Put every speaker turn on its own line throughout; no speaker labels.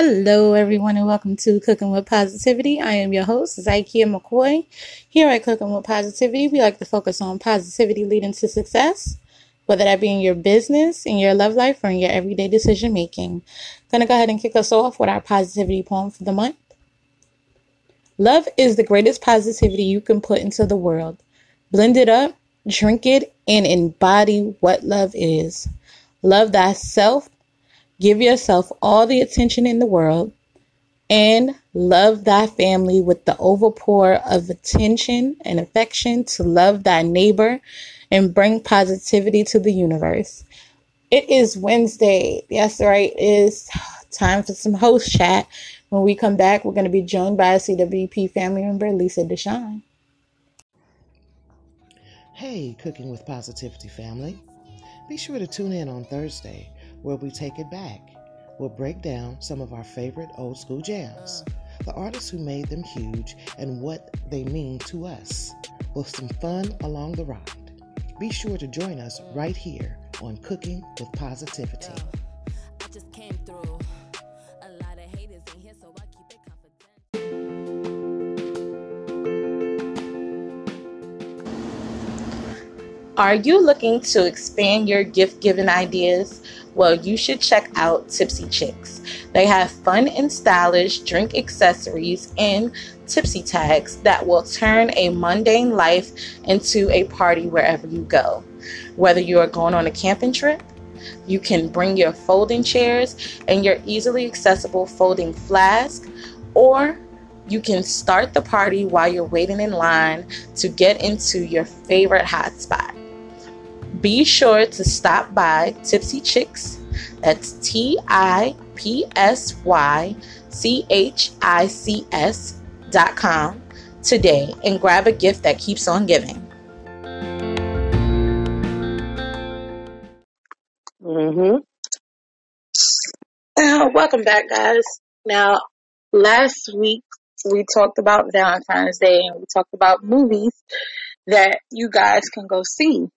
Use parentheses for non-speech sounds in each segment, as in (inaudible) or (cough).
Hello, everyone, and welcome to Cooking with Positivity. I am your host, Zykia McCoy. Here at Cooking with Positivity, we like to focus on positivity leading to success, whether that be in your business, in your love life, or in your everyday decision making. Gonna go ahead and kick us off with our positivity poem for the month. Love is the greatest positivity you can put into the world. Blend it up, drink it, and embody what love is. Love thyself Give yourself all the attention in the world and love thy family with the overpour of attention and affection to love thy neighbor and bring positivity to the universe. It is Wednesday. Yes, right. It is time for some host chat. When we come back, we're going to be joined by a CWP family member, Lisa Deshawn.
Hey, Cooking with Positivity family. Be sure to tune in on Thursday where we take it back. We'll break down some of our favorite old school jams, the artists who made them huge, and what they mean to us, with some fun along the ride. Be sure to join us right here on Cooking with Positivity.
Are you looking to expand your gift giving ideas? Well, you should check out Tipsy Chicks. They have fun and stylish drink accessories and tipsy tags that will turn a mundane life into a party wherever you go. Whether you are going on a camping trip, you can bring your folding chairs and your easily accessible folding flask, or you can start the party while you're waiting in line to get into your favorite hotspot. Be sure to stop by Tipsy Chicks. That's T I P S Y C H I C S dot com today and grab a gift that keeps on giving. Mm-hmm. Uh, welcome back, guys. Now, last week we talked about Valentine's Day and we talked about movies that you guys can go see.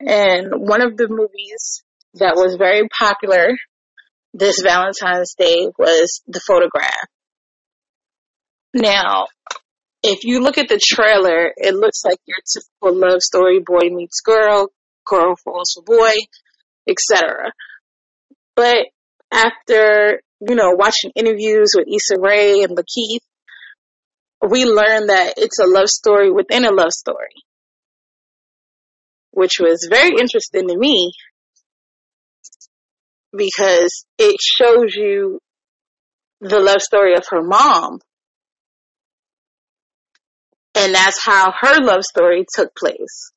And one of the movies that was very popular this Valentine's Day was The Photograph. Now, if you look at the trailer, it looks like your typical love story boy meets girl, girl falls for boy, etc. But after, you know, watching interviews with Issa Rae and LaKeith, we learned that it's a love story within a love story which was very interesting to me because it shows you the love story of her mom. And that's how her love story took place.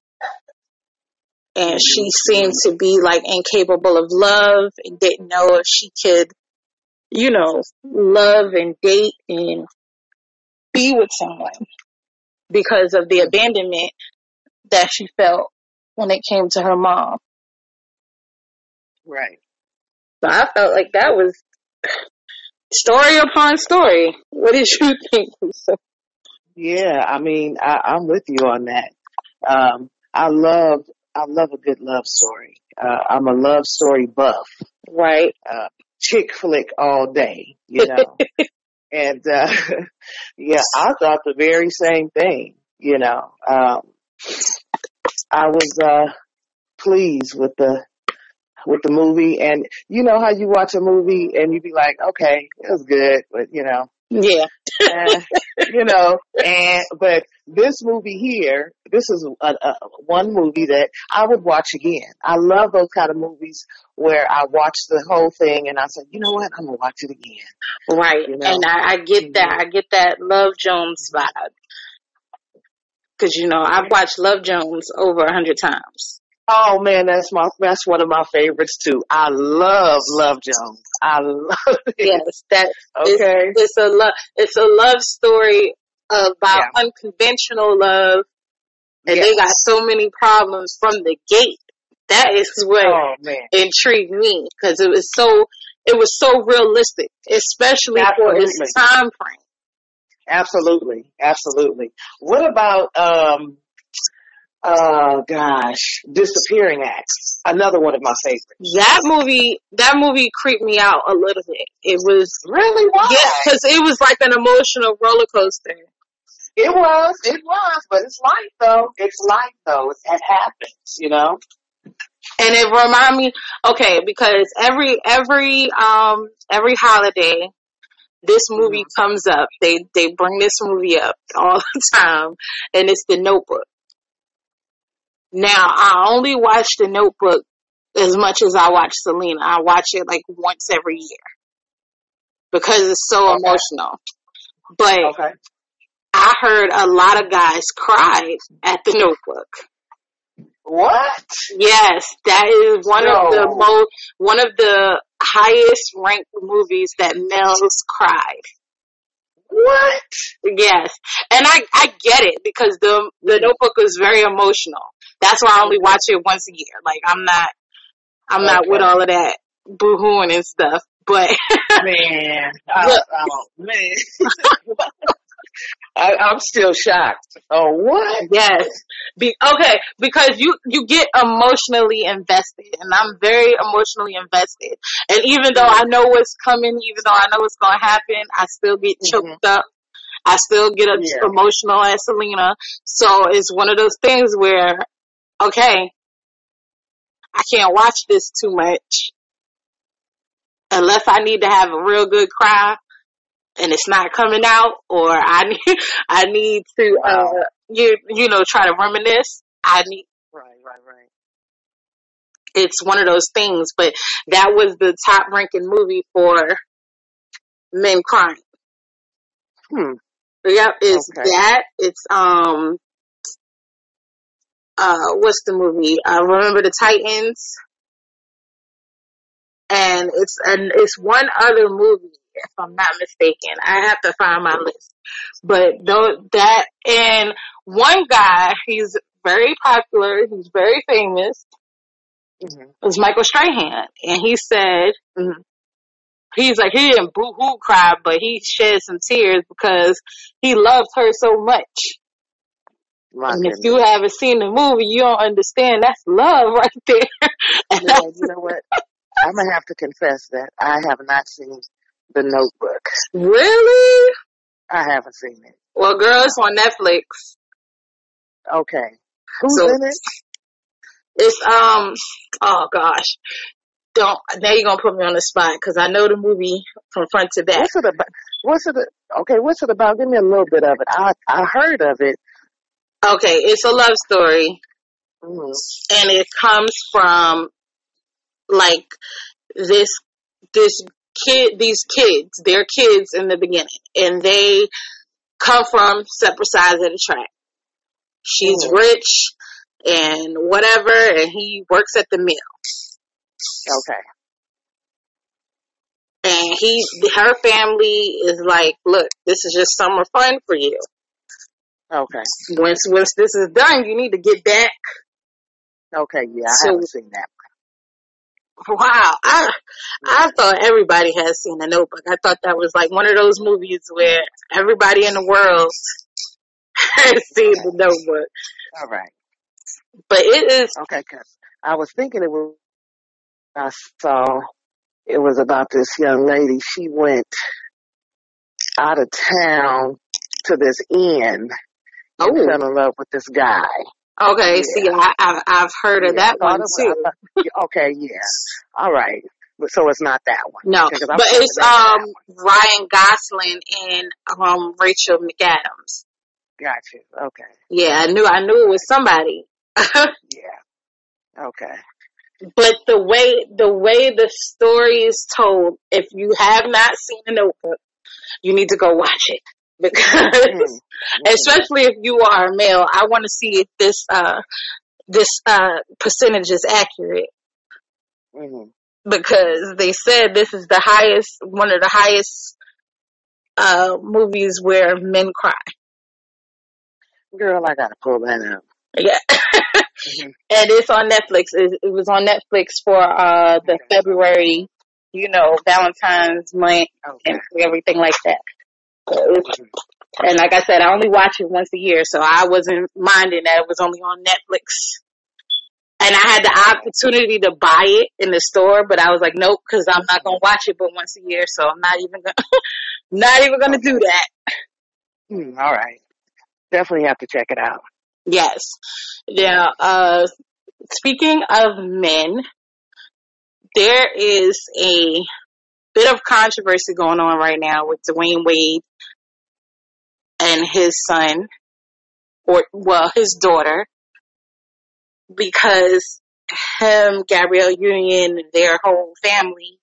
And she seemed to be like incapable of love and didn't know if she could, you know, love and date and be with someone because of the abandonment that she felt when it came to her mom.
Right.
So I felt like that was story upon story. What did you (laughs) think,
Yeah, I mean, I, I'm with you on that. Um, I love, I love a good love story. Uh, I'm a love story buff.
Right.
Uh, chick flick all day, you know. (laughs) and, uh, (laughs) yeah, I thought the very same thing, you know. Um, I was uh pleased with the with the movie and you know how you watch a movie and you be like, okay, it was good, but you know.
Yeah.
uh, you know, and but this movie here, this is a, a, one movie that I would watch again. I love those kind of movies where I watch the whole thing and I said, you know what, I'm gonna watch it again.
Right, you know? and I, I get that. I get that Love Jones vibe. Cause you know, I've watched Love Jones over a hundred times.
Oh man, that's my that's one of my favorites too. I love Love Jones. I love (laughs) it.
Yes, that okay. It's, it's a love. It's a love story about yeah. unconventional love, and yes. they got so many problems from the gate. That is what oh, intrigued me because it was so it was so realistic, especially Absolutely. for its time frame.
Absolutely, absolutely. What about um Oh gosh, Disappearing Act, another one of my favorites.
That movie, that movie creeped me out a little bit. It was
really why?
Yeah, because it was like an emotional roller coaster.
It was, it was, but it's life though. It's life though. It happens, you know.
And it remind me, okay, because every every um every holiday, this movie comes up. They they bring this movie up (laughs) all the time, and it's The Notebook. Now I only watch The Notebook as much as I watch Selena. I watch it like once every year because it's so okay. emotional. But okay. I heard a lot of guys cried at The Notebook.
What?
Yes, that is one no. of the most one of the highest ranked movies that males cried.
What?
Yes, and I I get it because the the Notebook is very emotional. That's why I only watch it once a year. Like I'm not I'm okay. not with all of that boohooing and stuff. But (laughs)
man, oh, oh man. (laughs) I, I'm still shocked. Oh, what?
Yes. Be, okay, because you you get emotionally invested, and I'm very emotionally invested. And even though I know what's coming, even though I know what's going to happen, I still get mm-hmm. choked mm-hmm. up. I still get yeah. emotional as Selena. So it's one of those things where, okay, I can't watch this too much unless I need to have a real good cry and it's not coming out or I (laughs) need I need to uh you you know try to reminisce. I need
Right, right, right.
It's one of those things, but that was the top ranking movie for men crying.
Hmm.
Yep, it's okay. that. It's um uh what's the movie? Uh Remember the Titans? And it's and it's one other movie if I'm not mistaken. I have to find my list. But though that and one guy, he's very popular, he's very famous. Mm-hmm. Was Michael Strahan, and he said mm-hmm. he's like he didn't boo hoo cry, but he shed some tears because he loved her so much. My and goodness. if you haven't seen the movie, you don't understand. That's love right there. (laughs)
yeah, you know what? I'm gonna have to confess that I have not seen the Notebook.
Really?
I haven't seen it.
Well, girl, it's on Netflix.
Okay. Who's so, in it?
It's um. Oh gosh. Don't now you're gonna put me on the spot because I know the movie from front to back.
What's it about? What's it? Okay, what's it about? Give me a little bit of it. I I heard of it.
Okay, it's a love story, mm-hmm. and it comes from like this this kid, these kids, they're kids in the beginning, and they come from separate sides of the track. She's mm-hmm. rich and whatever, and he works at the mill.
Okay.
And he, her family is like, look, this is just summer fun for you.
Okay.
Once once this is done, you need to get back.
Okay, yeah, I so, haven't seen that.
Wow, I I thought everybody has seen The Notebook. I thought that was like one of those movies where everybody in the world (laughs) has seen The Notebook.
All right,
but it is
okay. Cause I was thinking it was. I saw it was about this young lady. She went out of town to this inn oh. and fell oh. in love with this guy.
Okay, yeah. see, I, have I've heard of yeah, that one too.
okay, yeah, (laughs) all right. So it's not that one.
No, but it's um Ryan Gosling and um Rachel McAdams.
Got you. Okay.
Yeah, I knew I knew it was somebody. (laughs)
yeah. Okay.
But the way the way the story is told, if you have not seen the Notebook, you need to go watch it because mm-hmm. (laughs) especially if you are a male, I want to see if this uh this uh percentage is accurate. Mm-hmm. Because they said this is the highest one of the highest uh movies where men cry.
Girl, I gotta pull that up.
Yeah. mm-hmm. (laughs) And it's on Netflix. It, it, was on Netflix for uh the. February, you know, Valentine's month okay. and everything like that. And like I said, I only watch it once a year, so I wasn't minding that it was only on Netflix. And I had the opportunity to buy it in the store, but I was like, nope, because I'm not gonna watch it but once a year, so I'm not even gonna, (laughs) not even gonna do that.
Hmm, all right. Definitely have to check it out.
Yes. Now, uh, speaking of men, there is a bit of controversy going on right now with Dwyane Wade and his son, or well, his daughter, because him, Gabrielle Union, their whole family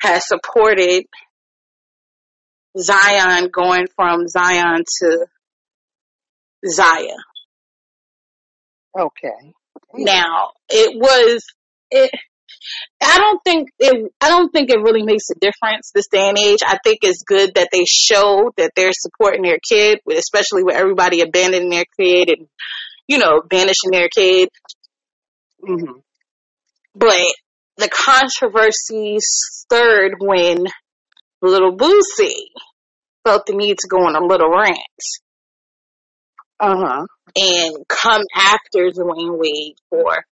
has supported Zion going from Zion to Zaya.
Okay.
Now, it was it I don't think it I don't think it really makes a difference this day and age. I think it's good that they show that they're supporting their kid, especially with everybody abandoning their kid and you know, banishing their kid.
Mm-hmm.
But the controversy stirred when little Boosie felt the need to go on a little rant.
Uh huh.
And come after Dwyane Wade for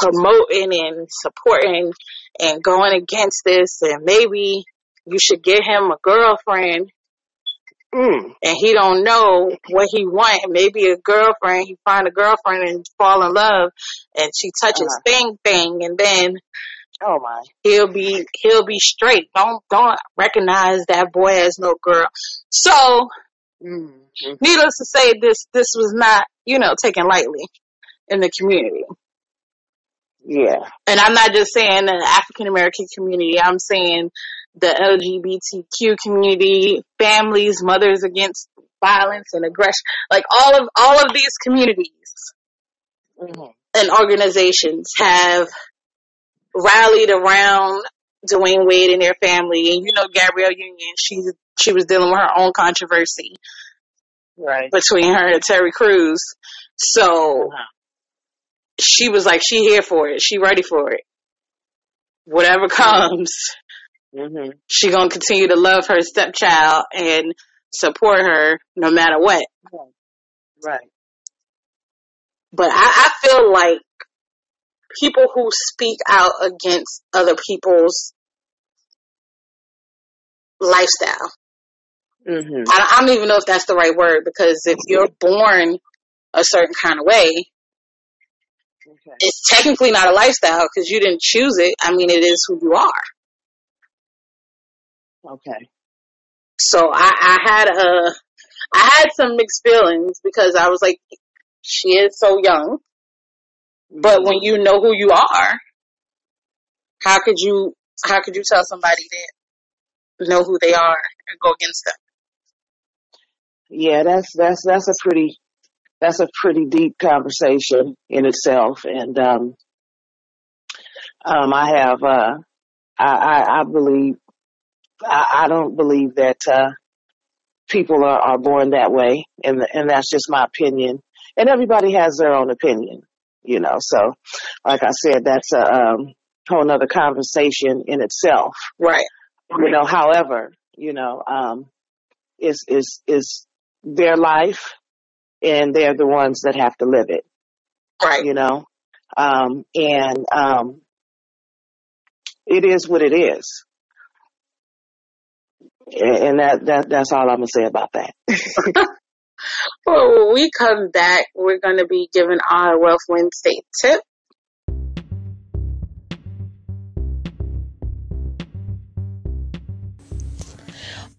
promoting and supporting and going against this and maybe you should get him a girlfriend
Mm.
and he don't know what he want. Maybe a girlfriend, he find a girlfriend and fall in love and she touches
Uh-huh.
thing thing and then
Oh my.
he'll be he'll be straight. Don't don't recognize that boy as no girl. So
Mm.
needless to say this this was not, you know, taken lightly in the community.
Yeah.
and I'm not just saying the African American community, I'm saying the LGBTQ community, families, mothers against violence and aggression, like all of all of these communities
Mm-hmm.
and organizations have rallied around Dwyane Wade and their family. And you know Gabrielle Union, she she was dealing with her own controversy
Right.
between her and Terry Crews. So
Uh-huh.
She was like, she here for it. She ready for it. Whatever comes.
Mm-hmm.
she gonna continue to love her stepchild and support her no matter what.
Right.
But I, I feel like people who speak out against other people's lifestyle.
Mm-hmm.
I, I don't even know if that's the right word because if you're born a certain kind of way,
Okay.
it's technically not a lifestyle because you didn't choose it. I mean, it is who you are.
Okay.
So I, I had a, I had some mixed feelings because I was like, she is so young. But mm-hmm. when you know who you are, how could you how could you tell somebody that know who they are and go against them?
Yeah, that's that's that's a pretty that's a pretty deep conversation in itself, and um, um, I have uh, I, I I believe I, I don't believe that uh, people are, are born that way, and and that's just my opinion. And everybody has their own opinion, you know. So, like I said, that's a um, whole nother conversation in itself.
Right.
you know however you know um is is is their life and they're the ones that have to live it
Right.
you know um and um it is what it is and that that that's all i'm gonna say about that (laughs)
Well, when we come back, we're going to be giving our Wealth Wednesday tip.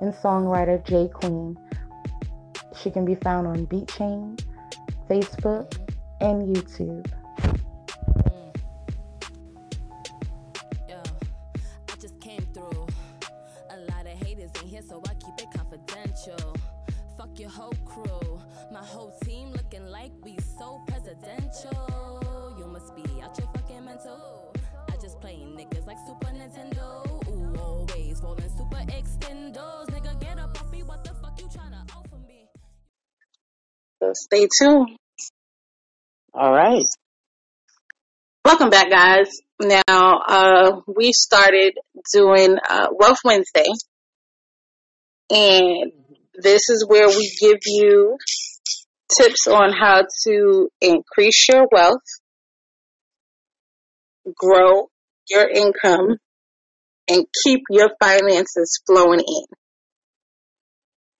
and songwriter Jay Queen. She can be found on BeatChain, Facebook, and YouTube.
So
stay tuned.
All right.
Welcome back, guys. Now, uh, we started doing uh, Wealth Wednesday, and this is where we give you tips on how to increase your wealth, grow your income, and keep your finances flowing in.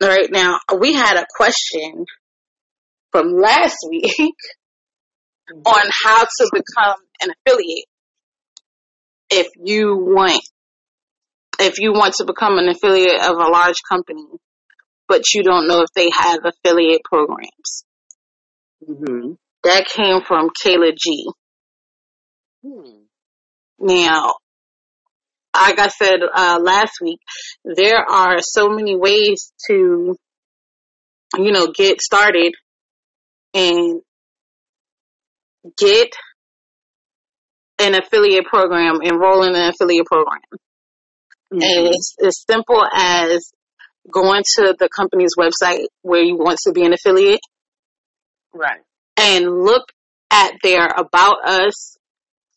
All right, now we had a question from last (laughs) week on how to become an affiliate if you want if you want to become an affiliate of a large company but you don't know if they have affiliate programs
Mm-hmm.
that came from kayla g
Hmm.
now like i said uh, last week there are so many ways to you know get started and get an affiliate program enroll in an affiliate program And it's as simple as going to the company's website where you want to be an affiliate
Right.
and look at their about us,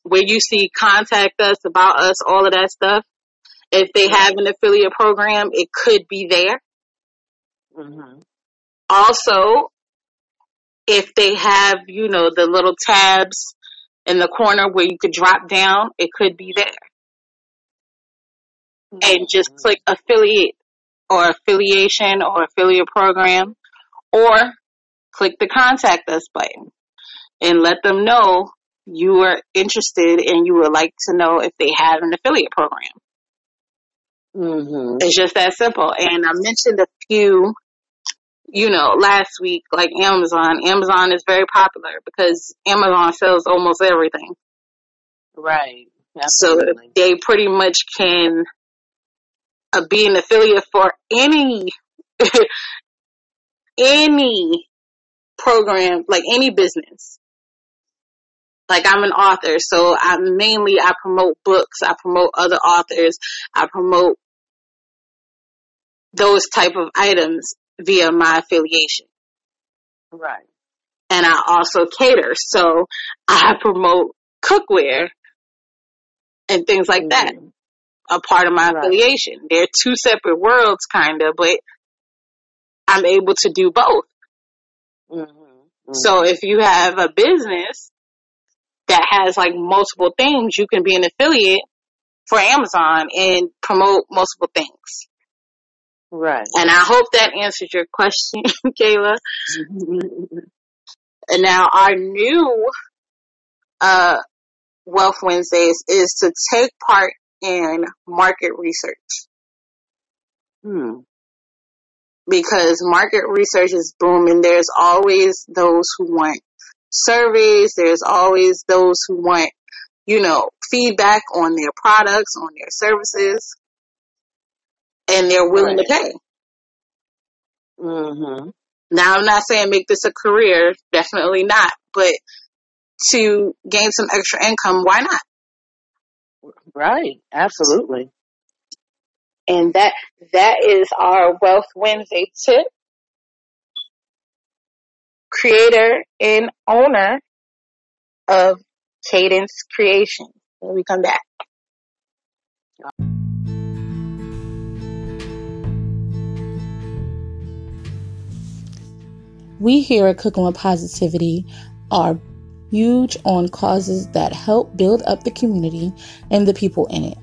where you see contact us, about us, all of that stuff. If they have an affiliate program, it could be there.
Mm-hmm.
Also, if they have, you know, the little tabs in the corner where you could drop down, it could be there. and just click affiliate or affiliation or affiliate program or click the contact us button and let them know you are interested and you would like to know if they have an affiliate program.
Mm-hmm.
It's just that simple. And I mentioned a few, you know, last week, like Amazon. Amazon is very popular because Amazon sells almost everything.
Right.
So they pretty much can uh, be an affiliate for any (laughs) any program, like any business. Like I'm an author, so I mainly I promote books, I promote other authors, I promote those type of items via my affiliation.
right.
And I also cater, so I promote cookware and things like that.
Mhm.
a part of my
Right.
affiliation. They're two separate worlds, kind of, but I'm able to do both.
Mm-hmm.
So if you have a business that has like multiple things, you can be an affiliate for Amazon and promote multiple things.
Right.
And I hope that answers your question, (laughs) Kayla. And now our new uh, Wealth Wednesdays is to take part in market research.
hmm.
because market research is booming. There's always those who want surveys. There's always those who want, you know, feedback on their products, on their services, and they're willing to pay.
Mm-hmm.
Now, I'm not saying make this a career, definitely not, but to gain some extra income, why not?
Right. Absolutely.
And that that is our Wealth Wednesday tip. Creator and owner of Kadence Kreation. When we come back. We here at Cooking with Positivity are huge on causes that help build up the community and the people in it.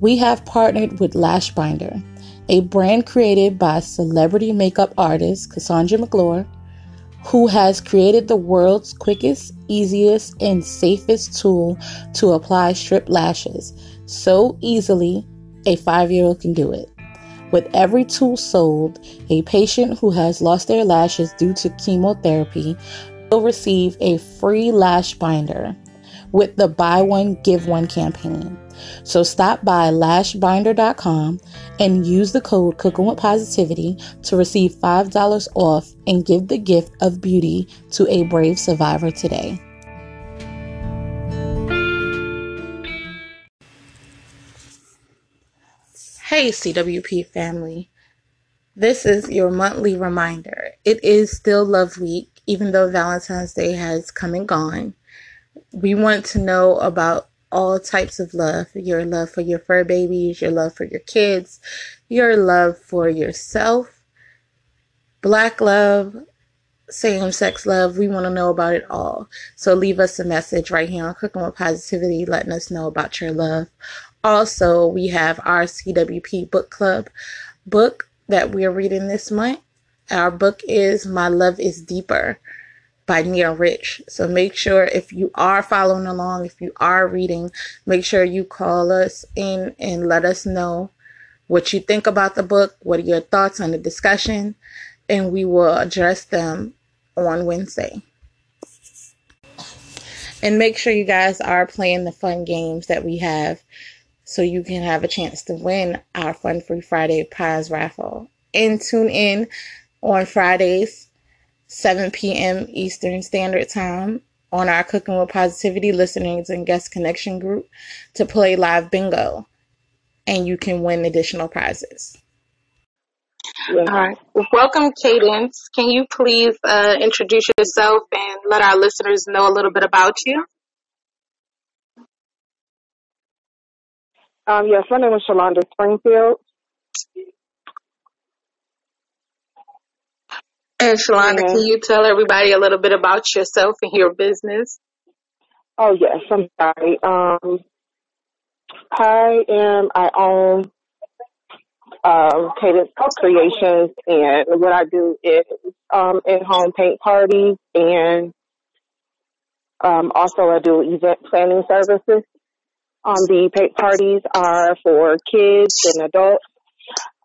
We have partnered with Lash Binder, a brand created by celebrity makeup artist Cassandra McClure, who has created the world's quickest, easiest, and safest tool to apply strip lashes. So easily, a five year old can do it. With every tool sold, a patient who has lost their lashes due to chemotherapy will receive a free lash binder. with the Buy One, Give One campaign. So stop by lashbinder.com and use the code Cooking with Positivity to receive $5 off and give the gift of beauty to a brave survivor today. Hey, CWP family. This is your monthly reminder. It is still Love Week, even though Valentine's Day has come and gone. We want to know about all types of love your love for your fur babies, your love for your kids, your love for yourself, black love, same sex love. We want to know about it all. So leave us a message right here on Cooking with Positivity, letting us know about your love. Also, we have our CWP book club book that we're reading this month. Our book is My Love is Deeper by Neil Rich. So make sure if you are following along, if you are reading, make sure you call us in and let us know what you think about the book, what are your thoughts on the discussion, and we will address them on Wednesday. And make sure you guys are playing the fun games that we have so you can have a chance to win our Fun Free Friday prize raffle. And tune in on Fridays, 7 p.m. Eastern Standard Time on our Cooking with Positivity listeners and guest connection group to play live bingo. And you can win additional prizes. All right. Welcome, Cadence. Can you please uh, introduce yourself and let our listeners know a little bit about you?
Um, yes, my name is Shalonda Springfield.
And Shalonda,
And
can you tell everybody a little bit about yourself and your business?
oh yes, I'm sorry. Um, I am. I own um, Kadence Kreations, and what I do is um, in-home paint parties, and um, also I do event planning services. Um, the paint parties are for kids and adults.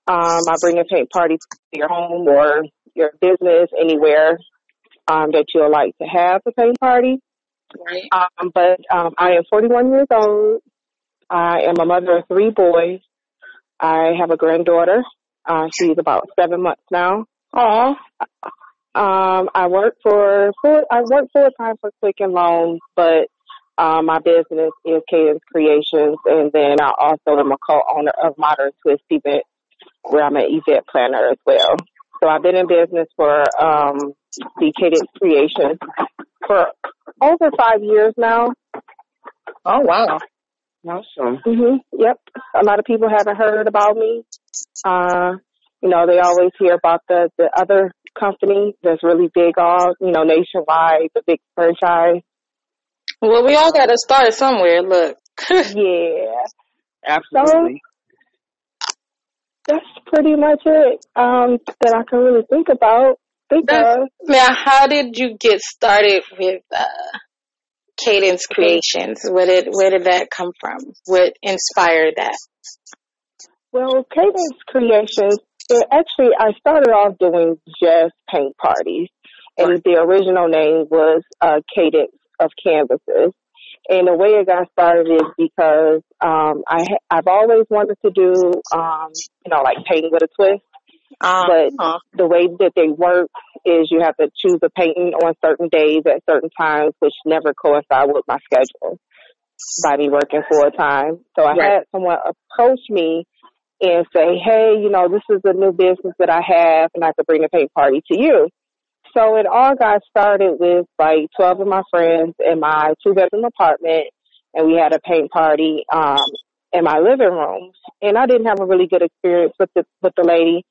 Um, I bring a paint party to your home or your business, anywhere um, that you'd like to have a paint party.
Right.
Um, but um, I am 41 years old. I am a mother of three boys. I have a granddaughter. Uh, she's about seven months now.
Aw.
Um, I work for full, I work full time for Quicken Loans, but um, my business is Kadence Kreations, and then I also am a co-owner of Modern Twist Event, where I'm an event planner as well. So I've been in business for um, the Kadence Kreations for over five years now.
Oh, wow.
Awesome.
hmm Yep. A lot of people haven't heard about me. Uh, you know, they always hear about the, the other company that's really big all, you know, nationwide, the big franchise.
Well, we all got to start somewhere. Look. (laughs)
Yeah.
Absolutely.
That's pretty much it, um, that I can really think about, think
That's-
of.
now, how did you get started with uh, Kadence Kreations? Where did where did that come from? What inspired that?
Well, Kadence Kreations, it actually, I started off doing just paint parties. And the original name was uh, Cadence of Canvases. And the way it got started is because um, I ha- I've always wanted to do, um, you know, like painting with a twist.
Um,
But
huh.
the way that they work is you have to choose a painting on certain days at certain times, which never coincide with my schedule by me working full time. So I
Right.
had someone approach me and say, hey, you know, this is a new business that I have and I could bring a paint party to you. So it all got started with like 12 of my friends in my two bedroom apartment and we had a paint party, um, in my living room. And I didn't have a really good experience with the, with the lady.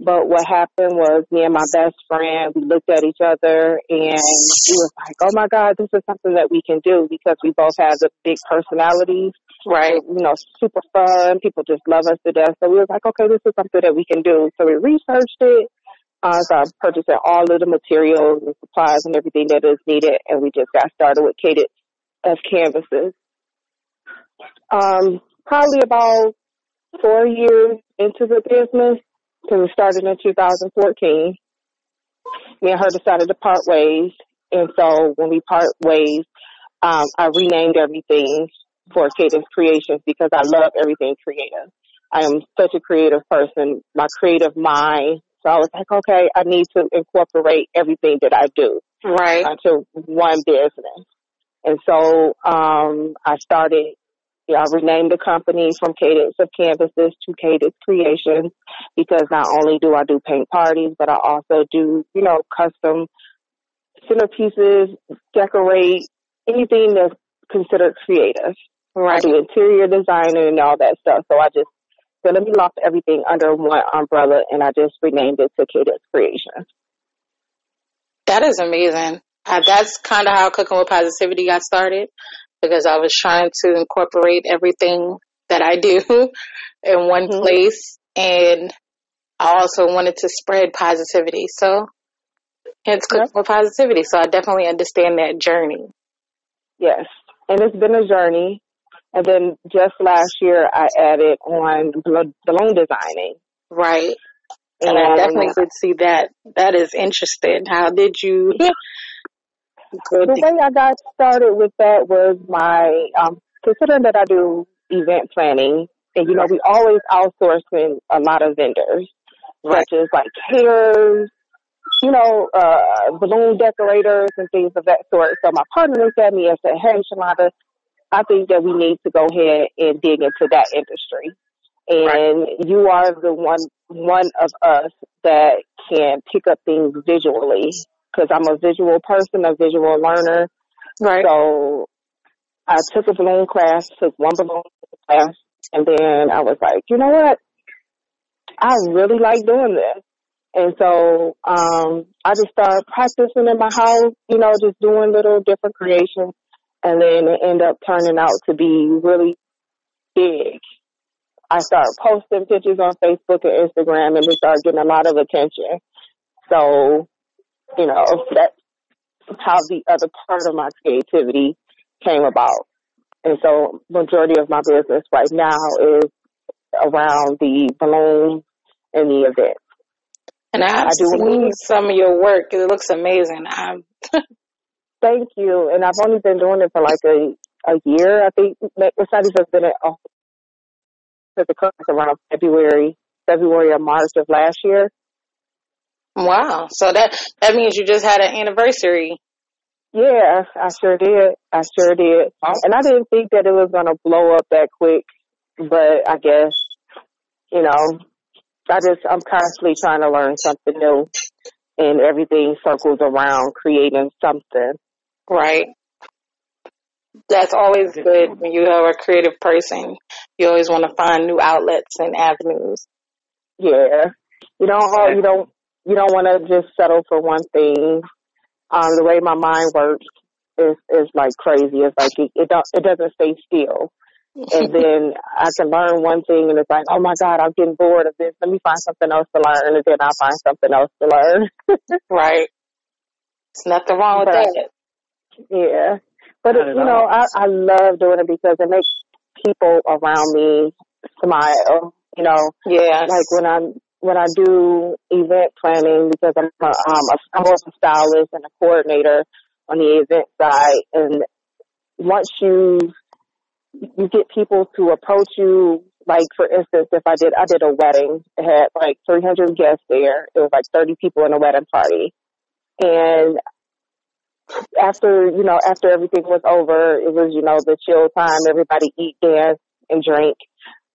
But what happened was me and my best friend, we looked at each other and we was like, oh my God, this is something that we can do because we both have the big personalities
Right.
you know, super fun. People just love us to death. So we was like, okay, this is something that we can do. So we researched it. Uh, so I purchased all of the materials and supplies and everything that is needed, and we just got started with Cadence of canvases. Um, probably about four years into the business, because we started in 2014. Me and her decided to part ways, and so when we part ways, um, I renamed everything for Kadence Kreations because I love everything creative. I am such a creative person, my creative mind. So I was like, okay, I need to incorporate everything that I do
Right.
into one business. And so um, I started, know, I renamed the company from Cadence of Canvases to Kadence Kreations because not only do I do paint parties, but I also do, you know, custom centerpieces, decorate, anything that's considered creative. I do interior designing and all that stuff. So I just, so let me lump everything under one umbrella and I just renamed it to Kadence Kreations.
That is amazing. Uh, that's kind of how Cooking with Positivity got started because I was trying to incorporate everything that I do (laughs) in one
Mhm.
place. And I also wanted to spread positivity. So it's Cooking
Yep.
with Positivity. So I definitely understand that journey.
Yes. And it's been a journey. And then just last year I added on bal- balloon designing.
Right. And I definitely
And
did see that. That is interesting. How did you go
the way I got started with that was my, um, considering that I do event planning and you know, we always outsourcing a lot of vendors.
right,
such as like caterers, you know, uh, balloon decorators and things of that sort. So my partner looked at me and said, Hey, Shalonda, I think that we need to go ahead and dig into that industry. And you are the one, one of us that can pick up things visually because I'm a visual person, a visual learner.
right,
So I took a balloon class, took one balloon class, and then I was like, you know what? I really like doing this. And so um I just started practicing in my house, you know, just doing little different creations and then it ended up turning out to be really big. I started posting pictures on Facebook and Instagram and it started getting a lot of attention. So, you know, that's how the other part of my creativity came about. And so majority of my business right now is around the balloons and the events.
And I've
I do
seen some of your work. It looks amazing. I'm, (laughs)
Thank you. And I've only been doing it for like a a year. I think Mercedes has been at oh, at the class around February, February or March of last year.
wow. So that that means you just had an anniversary.
Yeah, I sure did. I sure did. And I didn't think that it was gonna blow up that quick, but I guess you know, I just I'm constantly trying to learn something new, and everything circles around creating something.
Right. That's always good when you are a creative person. You always want to find new outlets and avenues.
Yeah. You don't you don't you don't want to just settle for one thing. Um, the way my mind works is is like crazy. It's like it it, don't, it doesn't stay still. And (laughs) then I can learn one thing, and it's like, oh my god, I'm getting bored of this. Let me find something else to learn, and then I find something else to learn. (laughs)
right. There's nothing wrong with
But-
that.
Yeah. But
Not
it, you know. I I love doing it because it makes people around me smile. You know,
Yeah.
like when I'm when I do event planning because I'm a, um, a, I'm both a stylist and a coordinator on the event side, and once you you get people to approach you, like for instance, if I did I did a wedding, it had like 300 guests there. It was like 30 people in a wedding party, and after you know after everything was over, it was you know the chill time. Everybody eat, dance, and drink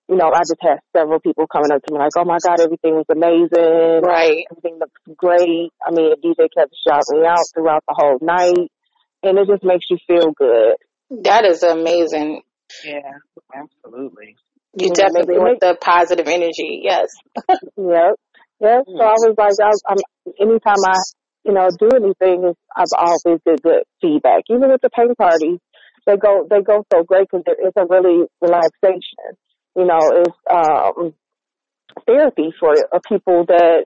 you know, I just had several people coming up to me like, "Oh my God, everything was amazing.
Right.
Everything looks great." I mean, the DJ kept shouting me out throughout the whole night, and it just makes you feel good.
That is amazing.
Yeah, absolutely.
You
Yeah,
definitely want the positive energy. Yes. (laughs)
Yep, yep. So hmm. I was like, I, I'm anytime I, you know, do anything, it's, I've always get good feedback. Even with the paint parties, they go they go so great because it's a really relaxation. You know, it's um therapy for uh, people that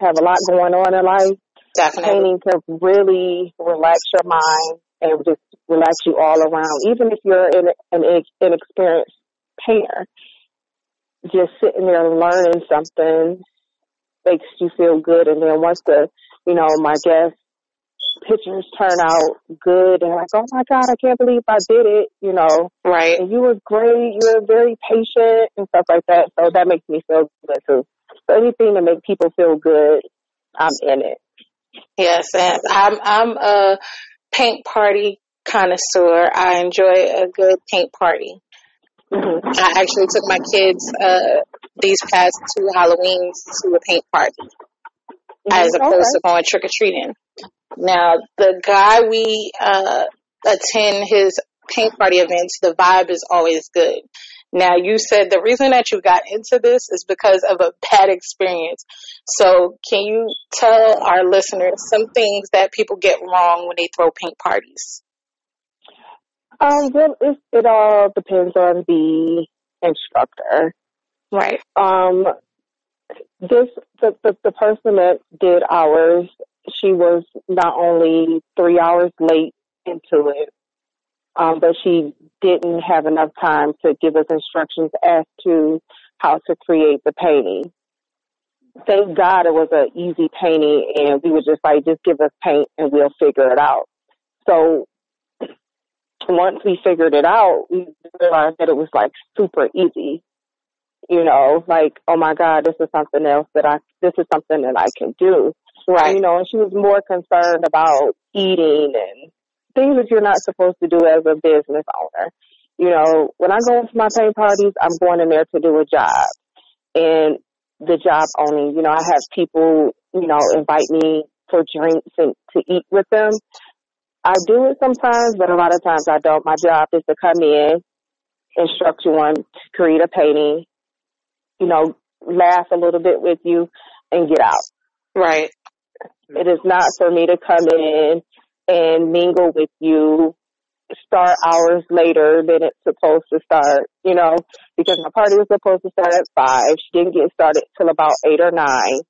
have a lot going on in life.
Definitely.
painting can really relax your mind and just relax you all around. Even if you're an, an inexperienced painter, just sitting there learning something makes you feel good. And then once the, you know, my guests pictures turn out good and like, oh my God, I can't believe I did it, you know.
Right.
And you were great, you were very patient and stuff like that. So that makes me feel good too. So anything to make people feel good, I'm in it.
Yes, and I'm I'm a paint party connoisseur. I enjoy a good paint party.
hmm
I actually took my kids uh these past two Halloweens to a paint party as opposed
Okay.
to going trick or treating. Now the guy we uh attend his paint party events, the vibe is always good. Now you said the reason that you got into this is because of a bad experience. So can you tell our listeners some things that people get wrong when they throw paint parties?
Um, well, it, it all depends on the instructor.
Right.
Um, this the, the the person that did ours, she was not only three hours late into it, um, but she didn't have enough time to give us instructions as to how to create the painting. Thank God it was an easy painting, and we were just like, just give us paint and we'll figure it out. So (clears throat) once we figured it out, we realized that it was like super easy. You know, like, oh my God, this is something else that I, this is something that I can do.
Right.
You know, and she was more concerned about eating and things that you're not supposed to do as a business owner. You know, when I go to my paint parties, I'm going in there to do a job. And the job only, you know, I have people, you know, invite me for drinks and to eat with them. I do it sometimes, but a lot of times I don't. My job is to come in, instruct you on to create a painting, you know, laugh a little bit with you and get out.
Right.
It is not for me to come in and mingle with you, start hours later than it's supposed to start, you know, because my party was supposed to start at five. She didn't get started till about eight or nine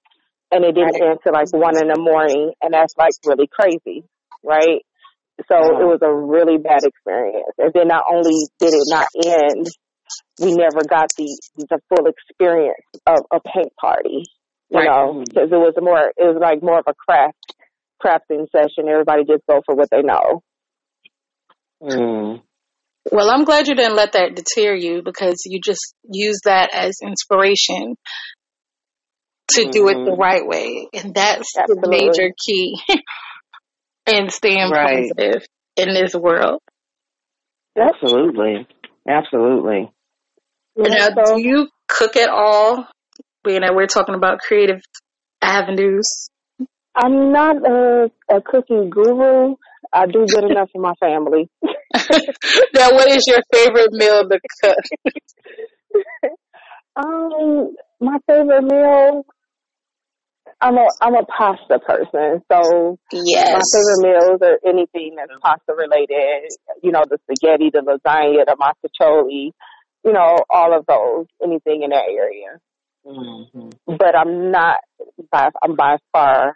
and it didn't
Right.
end till like one in the morning and that's like really crazy, right? So it mm-hmm. was a really bad experience. And then not only did it not end, we never got the the full experience of a paint party. You
Right.
know, because it was more, it was like more of a craft crafting session. Everybody just go for what they know.
Mm.
Well, I'm glad you didn't let that deter you because you just use that as inspiration to do it the
Mhm.
right way. And that's the major key (laughs) in staying
Right.
positive in this world.
Absolutely. Absolutely.
Now, do you cook at all? Being that we're talking about creative avenues.
I'm not a, a cooking guru. I do good enough for my family. (laughs)
now, what is your favorite meal to cook? (laughs)
Um, my favorite meal. I'm a I'm a pasta person, so
yes.
my favorite meals are anything that's pasta related. You know, the spaghetti, the lasagna, the mostaccioli. You know, all of those. Anything in that area.
hmm
But I'm not. By, I'm by far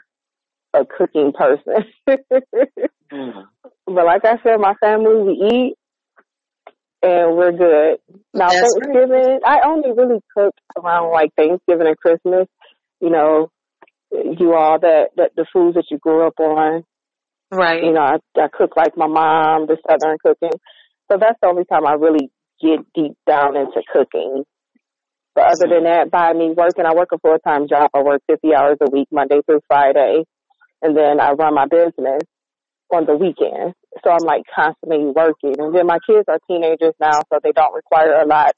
a cooking person.
Mm.
but like I said, my family we eat and we're good. Now
That's right.
Thanksgiving, I only really cook around like Thanksgiving and Christmas. You know, you all that, that the foods that you grew up on.
Right.
You know, I, I cook like my mom, the Southern cooking. So that's the only time I really get deep down into cooking. But other than that, by me working, I work a full time job. I work 50 hours a week, Monday through Friday, and then I run my business on the weekends. So I'm like constantly working. And then my kids are teenagers now, so they don't require a lot,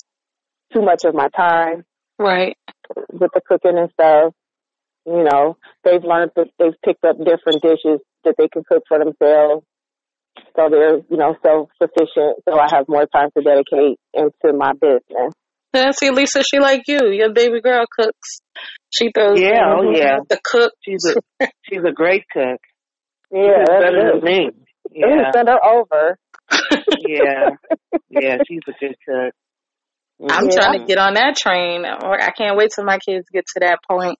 too much of my time
Right.
with the cooking and stuff. You know, they've learned that they've picked up different dishes that they can cook for themselves. So they're, you know, self sufficient. So I have more time to dedicate into my business.
Yeah, see, Lisa, she like you. Your baby girl cooks. She throws
Yeah, oh yeah.
the cook.
She's a (laughs) she's a great cook.
Yeah,
She's
that's
better than me.
Let me
Yeah,
send her over.
yeah, yeah. She's a good cook.
I'm
Yeah.
trying to get on that train. Oh, I can't wait till my kids get to that point.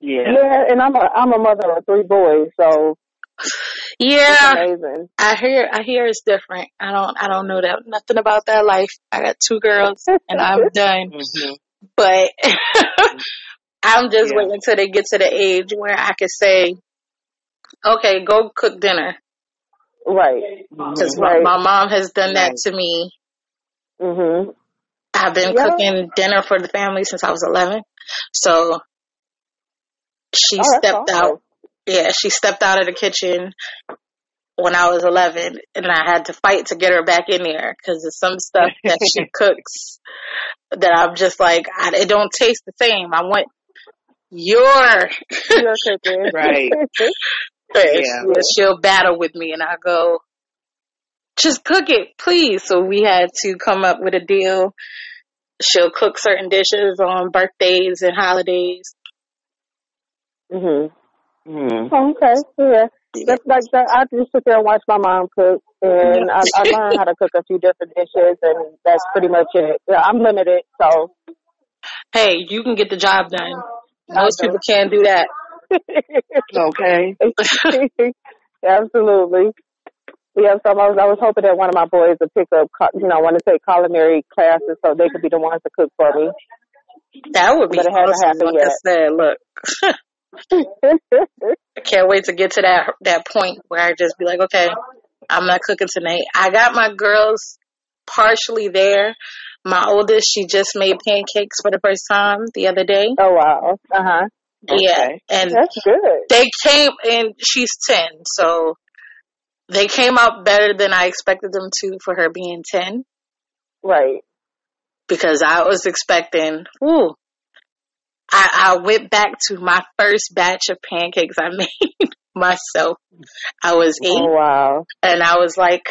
Yeah.
Yeah, and I'm a I'm a mother of three boys, so it's (laughs)
Yeah,
amazing.
I hear. I hear it's different. I don't. I don't know that nothing about that life. I got two girls, and I'm (laughs) done.
hmm
But (laughs) I'm just
Yeah.
waiting until they get to the age where I can say, okay, go cook dinner.
Right.
Because
Right.
my, my mom has done that
Right.
to me.
Mhm.
I've been
Yeah.
cooking dinner for the family since I was 11. So she
Oh,
stepped
awesome.
out. Yeah, she stepped out of the kitchen when I was 11 and I had to fight to get her back in there because there's some stuff that she (laughs) cooks that I'm just like, I, it don't taste the same. I want your,
You're cooking. (laughs)
Right.
yeah. She'll battle with me and I go, just cook it, please. So we had to come up with a deal. She'll cook certain dishes on birthdays and holidays.
Mhm.
Mm.
Okay. Yeah. That's like that. I just sit there and watch my mom cook, and I, I learned how to cook a few different dishes, and that's pretty much it. Yeah, I'm limited, so.
Hey, you can get the job done. Most people can't do that. (laughs)
Okay. (laughs)
Absolutely. Yeah, so I was, I was hoping that one of my boys would pick up, you know, want to take culinary classes so they could be the ones to cook for me.
That would be
But it hasn't
awesome.
happened
Like I
yet.
said, look, (laughs) I can't wait to get to that that point where I just be like, okay, I'm not cooking tonight. I got my girls partially there. My oldest, she just made pancakes for the first time the other day.
oh wow. Uh huh.
Yeah, and
That's good.
they came and she's 10 so they came out better than i expected them to for her being 10
Right.
because i was expecting ooh i, I went back to my first batch of pancakes i (laughs) made myself. I was oh, eight
Oh wow.
and i was like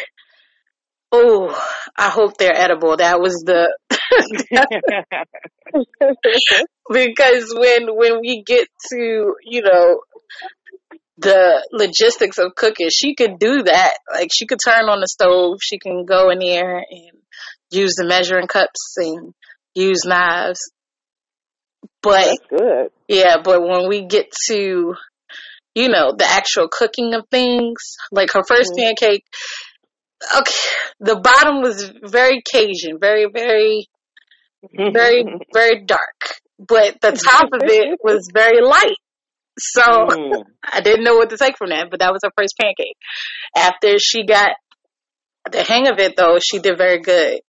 oh i hope they're edible. That was the (laughs) because when when we get to you know the logistics of cooking she could do that. Like she could turn on the stove. She can go in there and use the measuring cups and use knives but
That's good.
yeah but when we get to you know the actual cooking of things like her 1st
Mhm.
pancake okay the bottom was very cajun very very very (laughs) very dark but the top of it (laughs) was very light so
Mm. (laughs)
I didn't know what to take from that, but that was her first pancake. After she got the hang of it, though, she did very good.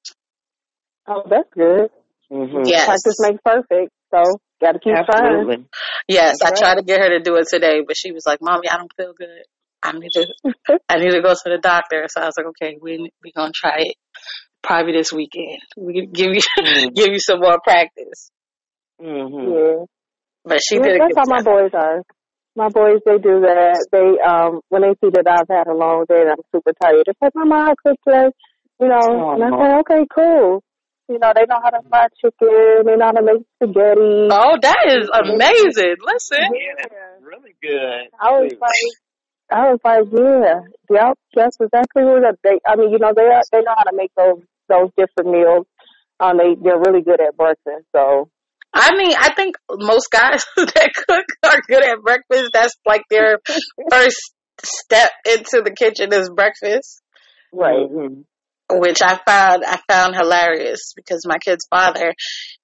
Oh, that's good.
Mhm.
Yes,
Practice makes perfect, so got to keep trying.
Absolutely.
yes. I
That's
tried to get her to do it today, but she was like, "Mommy, I don't feel good. I need to, I need to go to the doctor." So I was like, "Okay, we we gonna try it probably this weekend. We can give you
Mm. (laughs)
give you some more practice."
Mhm.
Yeah.
But she
Yeah,
did
that's
good
how my boys are. My boys, they do that. They, um, when they see that I've had a long day and I'm super tired, they're like, Mama, I cooked today. You know,
Oh,
and I
no.
say, okay, cool. You know, they know how to fry chicken. They know how to make spaghetti.
Oh, that is amazing! Listen,
Yeah. Really good.
I was like, I was like, yeah, yep, that's exactly what they. I mean, you know, they are, they know how to make those those different meals. Um, they they're really good at breakfast. So
I mean, I think most guys (laughs) that cook are good at breakfast. That's like their (laughs) first step into the kitchen is breakfast,
right,
Mhm.
Which I found I found hilarious because my kid's father,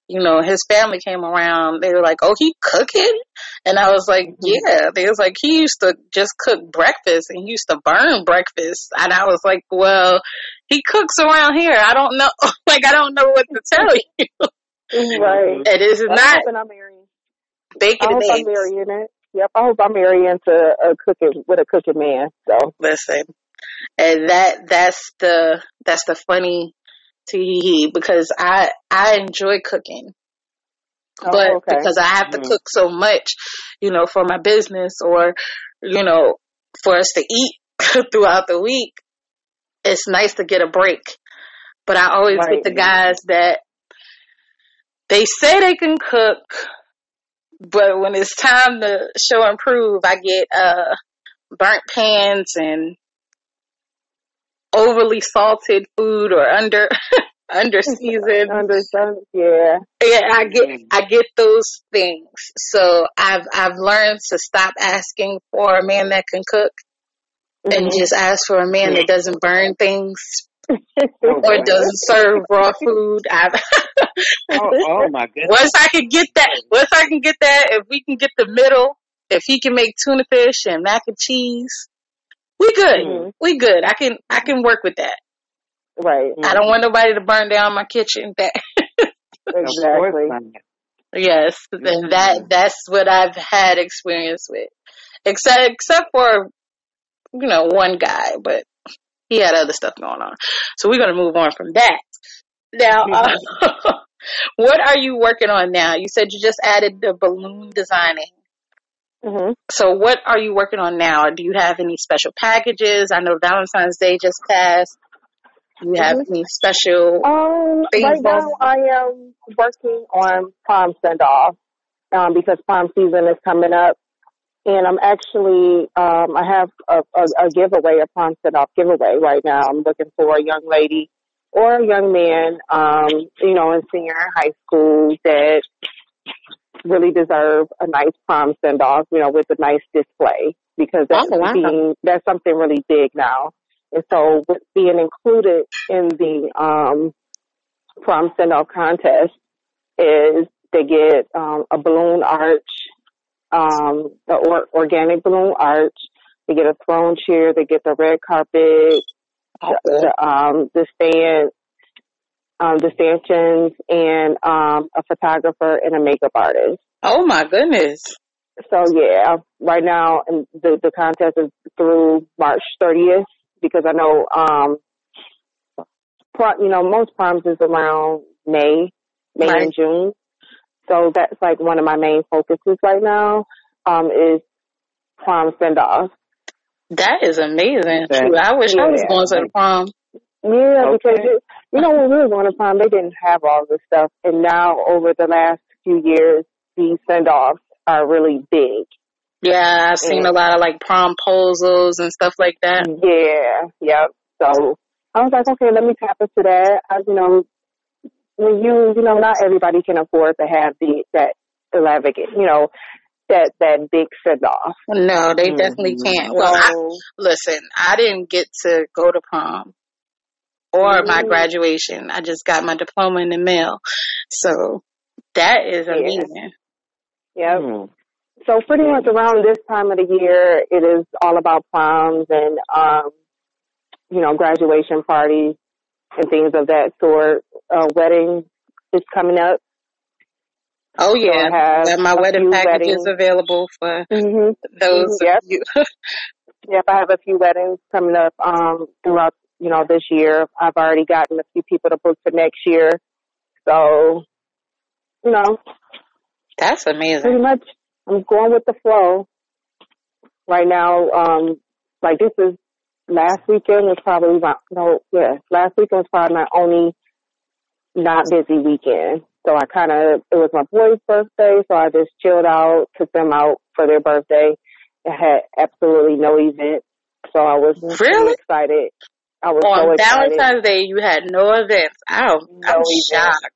you know, his family came around. They were like, "Oh, he cooking," and I was like, mm-hmm. "Yeah." They was like, "He used to just cook breakfast and he used to burn breakfast," and I was like, "Well, he cooks around here. I don't know. (laughs) like, I don't know what to tell you.
right.
It is not
I'm marrying.
bacon
I
and
hope I'm marrying it. Yep, I hope I'm marrying to a cooking with a cooking man. So
Listen, and that that's the that's the funny tee because I I enjoy cooking,
Oh,
but
okay.
because I have to
Mhm.
cook so much, you know, for my business or you know for us to eat (laughs) throughout the week, it's nice to get a break. But I always
Right.
get the guys that they say they can cook, but when it's time to show and prove, I get uh burnt pans and overly salted food or under (laughs) under seasoned.
Understand? Yeah.
Yeah, I get
Mhm.
I get those things. So I've I've learned to stop asking for a man that can cook and
Mhm.
just ask for a man that doesn't burn things
Oh, (laughs)
or doesn't serve raw food. (laughs) I've
Oh, oh my goodness.
once I can get that once I can get that if we can get the middle if he can make tuna fish and mac and cheese, we good.
Mhm.
We good. I can I can work with that.
Right.
I don't want nobody to burn down my kitchen. That (laughs)
Exactly.
yes, and that that's what I've had experience with. Except except for you know one guy, but he had other stuff going on. So we're gonna move on from that. Now, (laughs) uh, (laughs) what are you working on now? You said you just added the balloon designing.
Hmm
So what are you working on now? Do you have any special packages? I know Valentine's Day just passed. Do you have any special?
Um,
Things
right now
on-
I am working on prom send off um, because prom season is coming up, and I'm actually um, I have a, a, a giveaway, a prom send off giveaway right now. I'm looking for a young lady or a young man, um, you know, in senior high school that really deserve a nice prom send off, you know, with a nice display because that's
Oh, wow.
being that's something really big now. And so with being included in the um prom send off contest is they get um a balloon arch, um the or- organic balloon arch, they get a throne chair, they get the red carpet, the, the um the stand um the stanchions and um a photographer and a makeup artist.
Oh my goodness!
So yeah, right now and the the contest is through March 30th because I know um prom, you know most proms is around May, May
Right.
and June. So that's like one of my main focuses right now um is prom send off.
That is amazing.
Okay.
I wish I was going to the prom.
Yeah, because it, you know when we were going to prom, they didn't have all this stuff, and now over the last few years, these send offs are really big.
Yeah, I've seen
Yeah.
a lot of like prom promposals and stuff like that.
Yeah, yep. So I was like, okay, let me tap into that. I, you know, when you, you know, not everybody can afford to have the that extravagant, you know, that that big send off.
No, they definitely
Mhm.
can't. Well, I, listen, I didn't get to go to prom or my
Mm.
graduation. I just got my diploma in the mail. So that is
Yeah.
amazing.
yep.
Mm.
So pretty much around this time of the year, it is all about proms and um, you know, graduation parties and things of that sort. Uh, wedding is coming up.
Oh yeah,
I have
got my wedding
package
packages
weddings.
available for
Mm-hmm.
those
Yep.
of you. (laughs)
Yep, I have a few weddings coming up um throughout you know this year. I've already gotten a few people to book for next year. So, you know,
That's amazing.
pretty much I'm going with the flow. Right now, um like this is last weekend was probably my no, yeah, last weekend was probably my only not busy weekend. So I kind of it was my boy's birthday, so I just chilled out, took them out for their birthday. I had absolutely no event, so I was
Really?
excited. I was so
On
excited.
Valentine's Day, you had no events. I'm,
No
I'm
events.
shocked.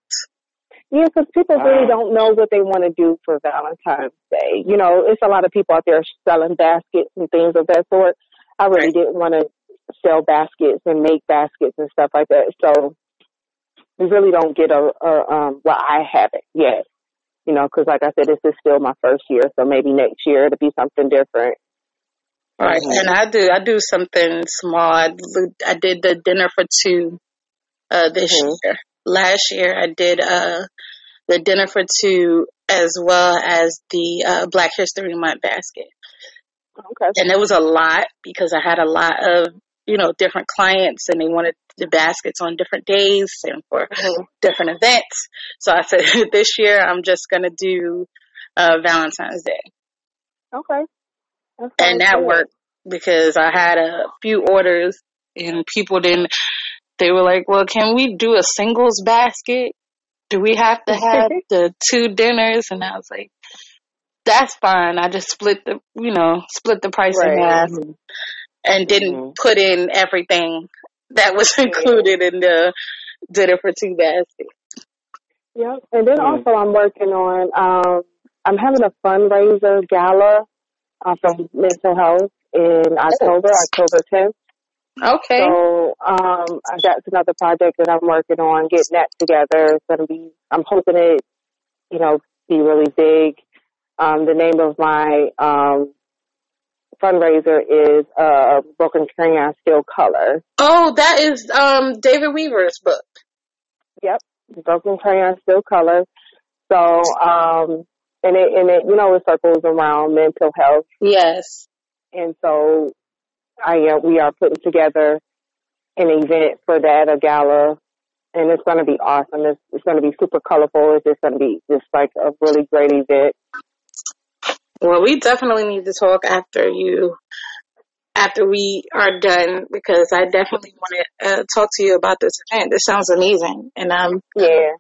Yeah, because people really don't know what they want to do for Valentine's Day. You know, it's a lot of people out there selling baskets and things of that sort. I really
Right.
didn't want to sell baskets and make baskets and stuff like that. So we really don't get a, a um, well, I haven't yet. You know, because like I said, this is still my first year, so maybe next year it'll be something different.
Right,
Mhm.
and I do I do something small. I, I did the dinner for two uh, this
Mhm.
year. Last year I did uh, the dinner for two as well as the uh, Black History Month basket,
Okay.
and it was a lot because I had a lot of you know different clients and they wanted the baskets on different days and for
Mhm.
different events. So I said (laughs) this year I'm just gonna do uh, Valentine's Day.
Okay. That
and that
good.
worked because I had a few orders and people didn't. They were like, "Well, can we do a singles basket? Do we have to have (laughs) the two dinners?" And I was like, "That's fine. I just split the, you know, split the price in
Right.
half and didn't
Mhm.
put in everything that was (laughs) included in the dinner for two basket."
Yep. And then
Mm.
also I'm working on um I'm having a fundraiser gala uh, from mental health in October, October tenth.
Okay.
So um that's another project that I'm working on, getting that together. It's gonna be I'm hoping it, you know, be really big. um, the name of my um, fundraiser is uh, Broken Crayon Still Color.
Oh, that is um David Weaver's book.
Yep, Broken Crayon Still Color. So, um, and it, and it, you know, it circles around mental health.
Yes.
And so I, uh, we are putting together an event for that, a gala, and it's going to be awesome. It's, it's going to be super colorful. It's just going to be just like a really great event.
Well, we definitely need to talk after you, after we are done, because I definitely want to uh, talk to you about this event. This sounds amazing, and I'm
Yeah.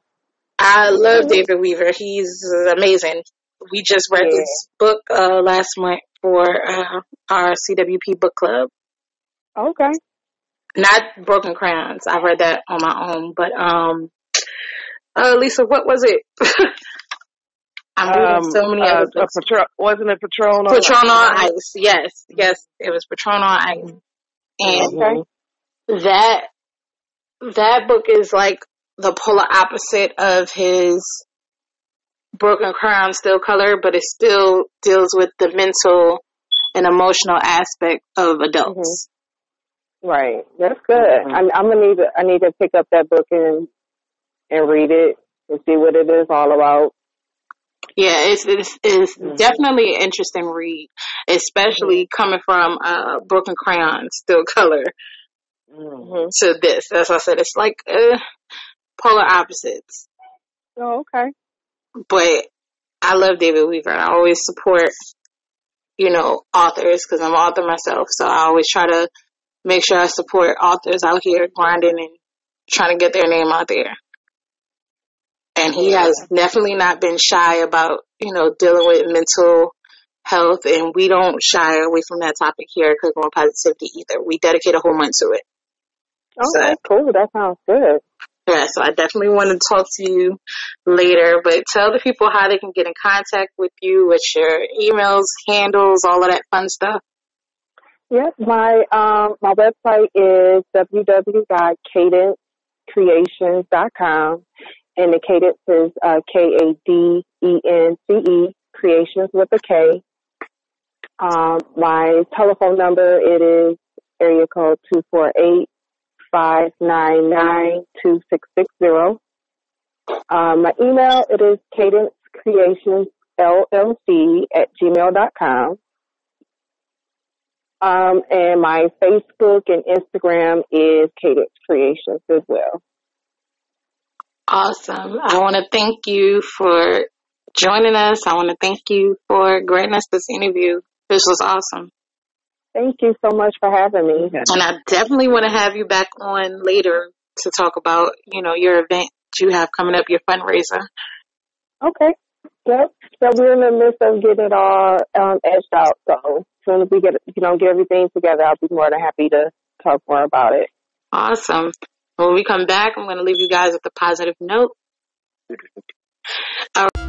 I love David Weaver. He's amazing. We just read
Yeah.
this book uh, last month for uh, our CWP book club.
Okay.
Not Broken Crayons. I read that on my own, but um, uh, Lisa, what was it? (laughs) I'm reading
Um,
so many
uh,
other books.
Patron, wasn't it Patron? on
Patron on
Ice?
Ice. Yes, yes, it was Patron on Ice, and
Okay.
that that book is like the polar opposite of his Broken Crayon Still Color, but it still deals with the mental and emotional aspect of adults.
Right. That's good.
Mhm.
I'm, I'm gonna need to. I need to pick up that book and and read it and see what it is all about.
Yeah, it's it's, it's
Mhm.
definitely an interesting read, especially coming from uh, Broken Crayon Still Color
Mm.
to this. As I said, it's like uh, polar opposites.
Oh, okay.
but I love David Weaver. I always support, you know, authors because I'm an author myself. So I always try to make sure I support authors out here grinding and trying to get their name out there. And he has definitely not been shy about, you know, dealing with mental health. And we don't shy away from that topic here at Cooking with Positivity either. We dedicate a whole month to it.
Oh, okay. Cool. That sounds good.
Yeah, so I definitely want to talk to you later, but tell the people how they can get in contact with you, what's your emails, handles, all of that fun stuff.
Yes, my um my website is www.kadencekreations.com and the Kadence is uh, K A D E N C E Kreations with a K. Um, my telephone number it is area code two four eight five nine nine two six six zero. Um, my email it is kadence kreations llc at gmail dot com. Um, and my Facebook and Instagram is Kadence Kreations as well.
Awesome. I want to thank you for joining us. I want to thank you for granting us this interview. This was awesome.
Thank you so much for having me.
And I definitely want to have you back on later to talk about, you know, your event you have coming up, your fundraiser.
Okay. Yep. So we're in the midst of getting it all um, edged out. So as soon as we get you know get everything together, I'll be more than happy to talk more about it.
Awesome. When we come back, I'm going to leave you guys with a positive note. (laughs)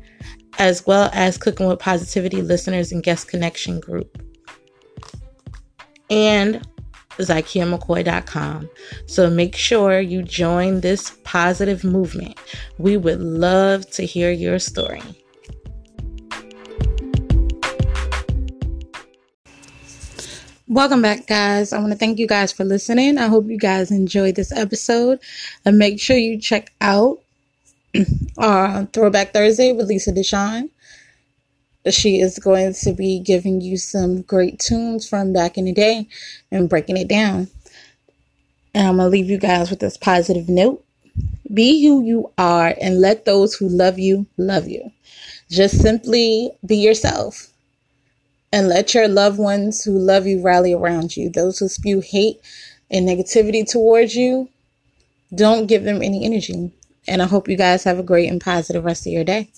as well as Cooking with Positivity listeners and guest connection group. And ZykiaMcCoy.com. So make sure you join this positive movement. We would love to hear your story. Welcome back, guys. I want to thank you guys for listening. I hope you guys enjoyed this episode. And make sure you check out (clears throat) uh, Throwback Thursday with Lisa Deshawn. She is going to be giving you some great tunes from back in the day and breaking it down. And I'm going to leave you guys with this positive note. Be who you are and let those who love you love you. Just simply be yourself and let your loved ones who love you rally around you. Those who spew hate and negativity towards you, don't give them any energy. And I hope you guys have a great and positive rest of your day.